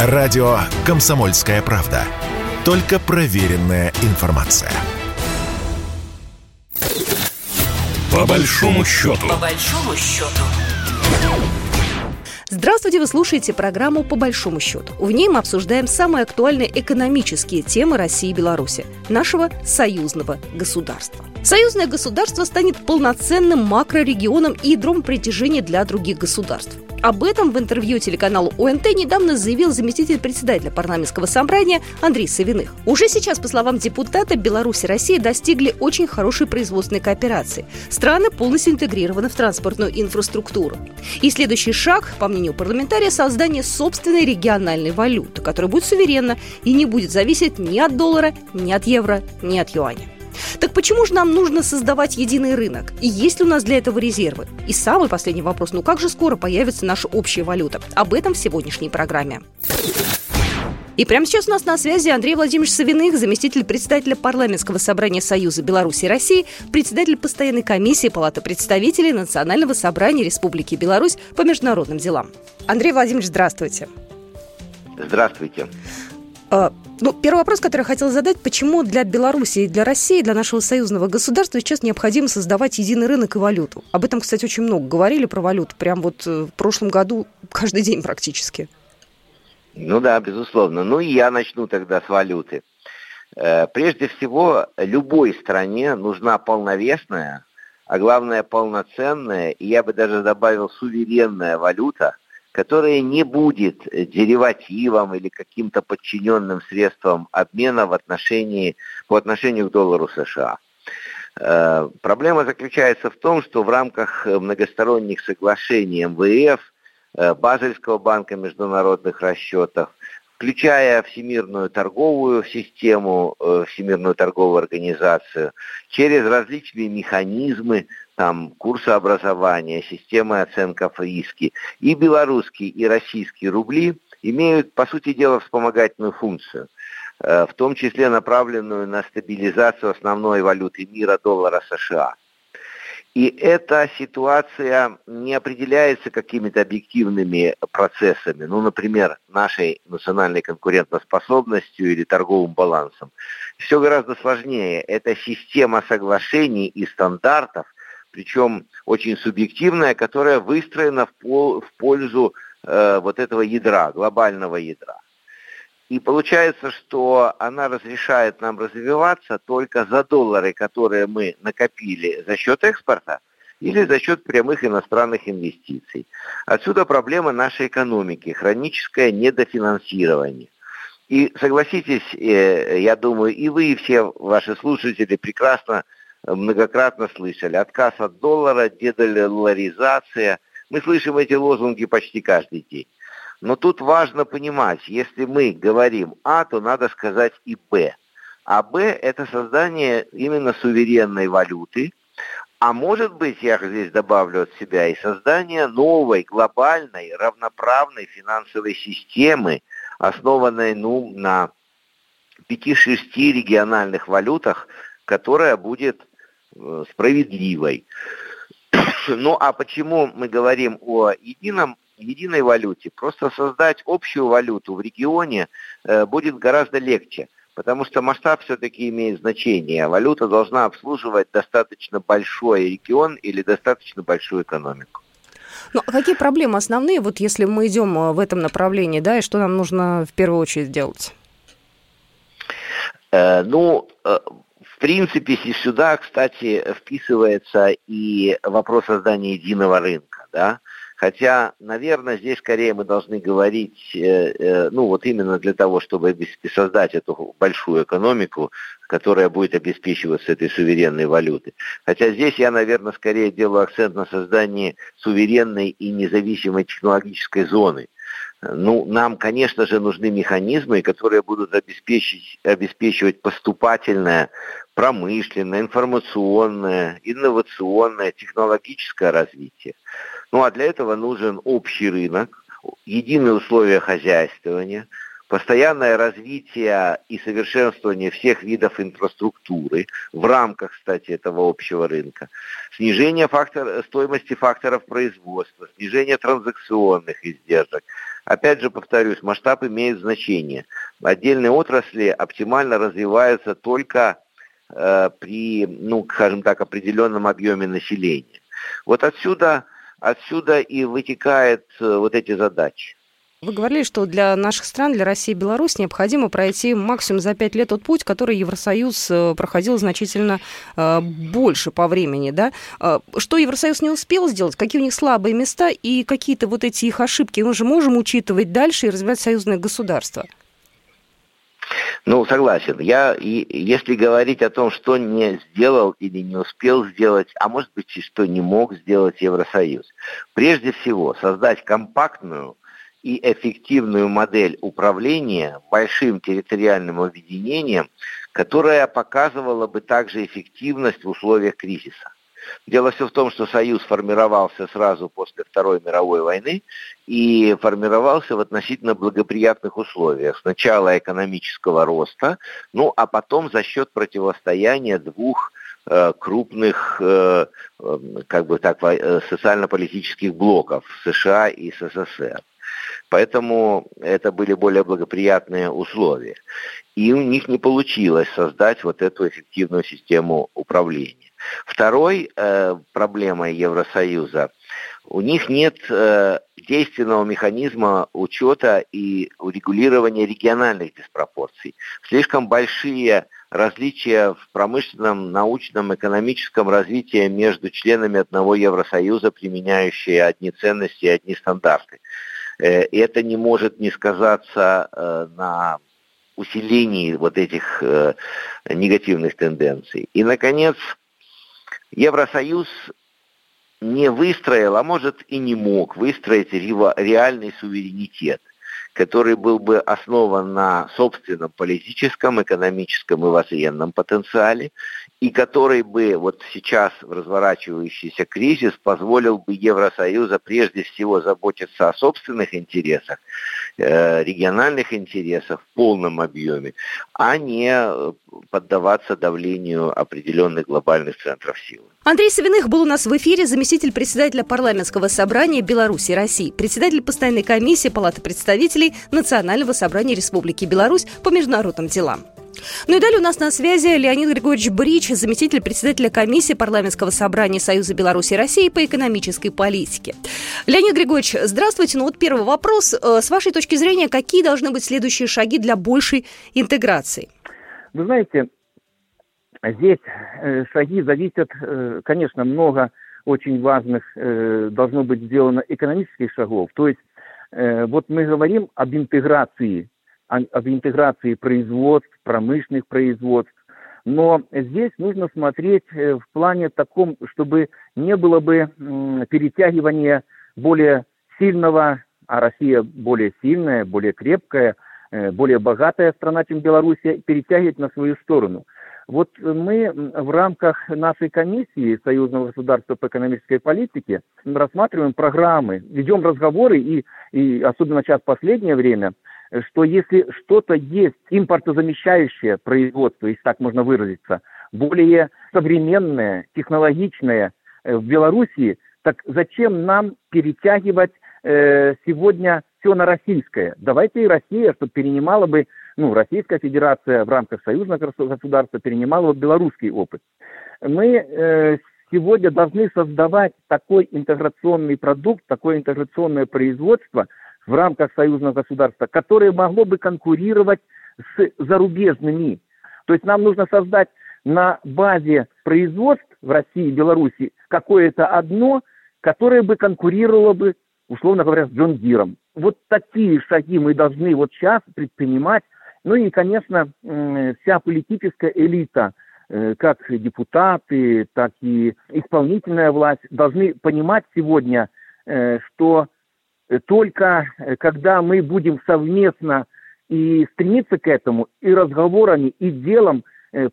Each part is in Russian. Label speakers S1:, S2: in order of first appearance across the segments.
S1: Радио «Комсомольская правда». Только проверенная информация. По большому счету.
S2: По большому счету.
S3: Здравствуйте, вы слушаете программу «По большому счету». В ней мы обсуждаем самые актуальные экономические темы России и Беларуси, нашего союзного государства. Союзное государство станет полноценным макрорегионом и ядром притяжения для других государств. Об этом в интервью телеканалу ОНТ недавно заявил заместитель председателя парламентского собрания Андрей Савиных. Уже сейчас, по словам депутата, Беларусь и Россия достигли очень хорошей производственной кооперации. Страны полностью интегрированы в транспортную инфраструктуру. И следующий шаг, по мнению парламентария, создание собственной региональной валюты, которая будет суверенна и не будет зависеть ни от доллара, ни от евро, ни от юаня. Так почему же нам нужно создавать единый рынок? И есть ли у нас для этого резервы? И самый последний вопрос, ну как же скоро появится наша общая валюта? Об этом в сегодняшней программе. И прямо сейчас у нас на связи Андрей Владимирович Савиных, заместитель председателя парламентского собрания Союза Беларуси и России, председатель постоянной комиссии Палаты представителей Национального собрания Республики Беларусь по международным делам. Андрей Владимирович, здравствуйте.
S4: Здравствуйте.
S3: Ну, первый вопрос, который я хотела задать, почему для Беларуси для России, для нашего союзного государства сейчас необходимо создавать единый рынок и валюту? Об этом, кстати, очень много говорили про валюту, прям вот э, в прошлом году каждый день практически.
S4: Ну да, безусловно. Ну и я начну тогда с валюты. Э, прежде всего, любой стране нужна полновесная, а главное полноценная, и я бы даже добавил суверенная валюта – которое не будет деривативом или каким-то подчиненным средством обмена в отношении, по отношению к доллару США. Э, проблема заключается в том, что в рамках многосторонних соглашений МВФ, э, Базельского банка международных расчетов, включая Всемирную торговую систему, э, Всемирную торговую организацию, через различные механизмы, там, курсы образования, системы оценков риски, и белорусские, и российские рубли имеют, по сути дела, вспомогательную функцию, э, в том числе направленную на стабилизацию основной валюты мира доллара США – и эта ситуация не определяется какими-то объективными процессами, ну, например, нашей национальной конкурентоспособностью или торговым балансом. Все гораздо сложнее. Это система соглашений и стандартов, причем очень субъективная, которая выстроена в, пол, в пользу э, вот этого ядра, глобального ядра. И получается, что она разрешает нам развиваться только за доллары, которые мы накопили за счет экспорта или за счет прямых иностранных инвестиций. Отсюда проблема нашей экономики, хроническое недофинансирование. И согласитесь, э, я думаю, и вы, и все ваши слушатели прекрасно, многократно слышали, отказ от доллара, дедоларизация. Мы слышим эти лозунги почти каждый день. Но тут важно понимать, если мы говорим А, то надо сказать и Б. А Б – это создание именно суверенной валюты, а может быть, я здесь добавлю от себя, и создание новой, глобальной, равноправной финансовой системы, основанной ну, на 5-6 региональных валютах, которая будет э, справедливой. Ну а почему мы говорим о едином единой валюте. Просто создать общую валюту в регионе э, будет гораздо легче, потому что масштаб все-таки имеет значение. Валюта должна обслуживать достаточно большой регион или достаточно большую экономику.
S3: Ну, а какие проблемы основные, вот если мы идем э, в этом направлении, да, и что нам нужно в первую очередь делать?
S4: Э, ну, э, в принципе, сюда, кстати, вписывается и вопрос создания единого рынка, да, Хотя, наверное, здесь скорее мы должны говорить, э, э, ну вот именно для того, чтобы создать эту большую экономику, которая будет обеспечиваться этой суверенной валютой. Хотя здесь я, наверное, скорее делаю акцент на создании суверенной и независимой технологической зоны. Ну, нам, конечно же, нужны механизмы, которые будут обеспечить, обеспечивать поступательное, промышленное, информационное, инновационное, технологическое развитие. Ну а для этого нужен общий рынок, единые условия хозяйствования, постоянное развитие и совершенствование всех видов инфраструктуры в рамках, кстати, этого общего рынка, снижение фактор, стоимости факторов производства, снижение транзакционных издержек, Опять же, повторюсь, масштаб имеет значение. Отдельные отрасли оптимально развиваются только э, при, ну, скажем так, определенном объеме населения. Вот отсюда, отсюда и вытекают э, вот эти задачи.
S3: Вы говорили, что для наших стран, для России и Беларуси необходимо пройти максимум за пять лет тот путь, который Евросоюз э, проходил значительно э, больше по времени, да? Что Евросоюз не успел сделать, какие у них слабые места и какие-то вот эти их ошибки мы же можем учитывать дальше и развивать союзное государство?
S4: Ну, согласен. Я, и, если говорить о том, что не сделал или не успел сделать, а может быть и что не мог сделать Евросоюз, прежде всего создать компактную и эффективную модель управления большим территориальным объединением, которая показывала бы также эффективность в условиях кризиса. Дело все в том, что Союз формировался сразу после Второй мировой войны и формировался в относительно благоприятных условиях. Сначала экономического роста, ну а потом за счет противостояния двух э, крупных э, э, как бы так, социально-политических блоков США и СССР. Поэтому это были более благоприятные условия. И у них не получилось создать вот эту эффективную систему управления. Второй э, проблемой Евросоюза у них нет э, действенного механизма учета и урегулирования региональных диспропорций. Слишком большие различия в промышленном, научном, экономическом развитии между членами одного Евросоюза, применяющие одни ценности и одни стандарты. Э, это не может не сказаться э, на усилении вот этих э, негативных тенденций. И, наконец, Евросоюз не выстроил, а может и не мог выстроить реальный суверенитет, который был бы основан на собственном политическом, экономическом и военном потенциале и который бы вот сейчас в разворачивающийся кризис позволил бы Евросоюзу прежде всего заботиться о собственных интересах, э, региональных интересах в полном объеме, а не э, поддаваться давлению определенных глобальных центров силы.
S3: Андрей Савиных был у нас в эфире, заместитель председателя парламентского собрания Беларуси и России, председатель постоянной комиссии Палаты представителей Национального собрания Республики Беларусь по международным делам. Ну и далее у нас на связи Леонид Григорьевич Брич, заместитель председателя комиссии парламентского собрания Союза Беларуси и России по экономической политике. Леонид Григорьевич, здравствуйте. Ну вот первый вопрос. Э, с вашей точки зрения, какие должны быть следующие шаги для большей интеграции?
S2: Вы знаете, здесь э, шаги зависят, э, конечно, много очень важных должно быть сделано экономических шагов. То есть вот мы говорим об интеграции об интеграции производств, промышленных производств. Но здесь нужно смотреть э, в плане таком, чтобы не было бы перетягивания более сильного, а Россия более сильная, более крепкая, э, более богатая страна, чем Белоруссия, перетягивать на свою сторону. Вот мы в рамках нашей комиссии Союзного государства по экономической политике рассматриваем программы, ведем разговоры и, и особенно сейчас в последнее время – что если что-то есть импортозамещающее производство, если так можно выразиться, более современное, технологичное э, в Белоруссии, так зачем нам перетягивать э, сегодня все на российское? Давайте и Россия, чтобы перенимала бы, ну, Российская Федерация в рамках союзного государства перенимала бы белорусский опыт. Мы э, сегодня должны создавать такой интеграционный продукт, такое интеграционное производство – в рамках союзного государства, которое могло бы конкурировать с зарубежными. То есть нам нужно создать на базе производств в России и Беларуси какое-то одно, которое бы конкурировало бы, условно говоря, с Джон Диром. Вот такие шаги мы должны вот сейчас предпринимать. Ну и, конечно, вся политическая элита, э, как депутаты, так и исполнительная власть, должны понимать сегодня, э, что только э, когда мы будем совместно и стремиться к этому, и разговорами, и делом,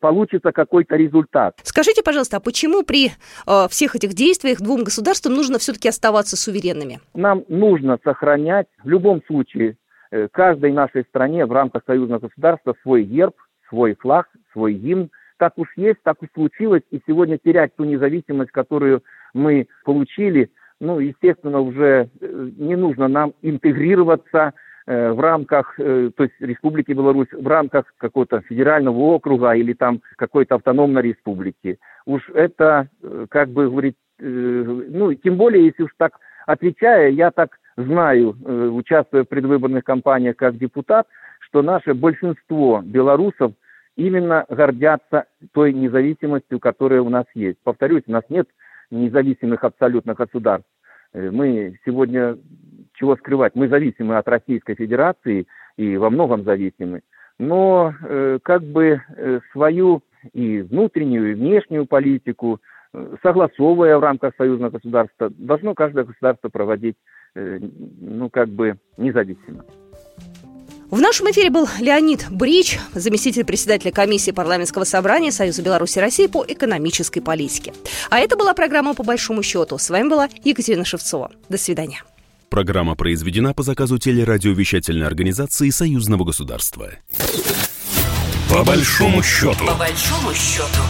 S2: получится какой-то результат.
S3: Скажите, пожалуйста, а почему при э, всех этих действиях двум государствам нужно все-таки оставаться суверенными?
S2: Нам нужно сохранять в любом случае э, каждой нашей стране в рамках союзного государства свой герб, свой флаг, свой гимн. Так уж есть, так уж случилось, и сегодня терять ту независимость, которую мы получили – ну, естественно, уже э, не нужно нам интегрироваться э, в рамках, э, то есть Республики Беларусь, в рамках какого-то федерального округа или там какой-то автономной республики. Уж это, как бы говорить, ну, тем более, если уж так отвечая, я так знаю, участвуя в предвыборных кампаниях как депутат, что наше большинство белорусов именно гордятся той независимостью, которая у нас есть. Повторюсь, у нас нет независимых абсолютно государств. Э, мы сегодня, чего скрывать, мы зависимы от Российской Федерации и во многом зависимы. Но э, как бы э, свою и внутреннюю, и внешнюю политику, э, согласовывая в рамках союзного государства, должно каждое государство проводить, э, ну, как бы независимо.
S3: В нашем эфире был Леонид Брич, заместитель председателя комиссии парламентского собрания Союза Беларуси и России по экономической политике. А это была программа «По большому счету». С вами была Екатерина Шевцова. До свидания.
S1: Программа произведена по заказу телерадиовещательной организации Союзного государства. По большому счету.
S3: По большому счету.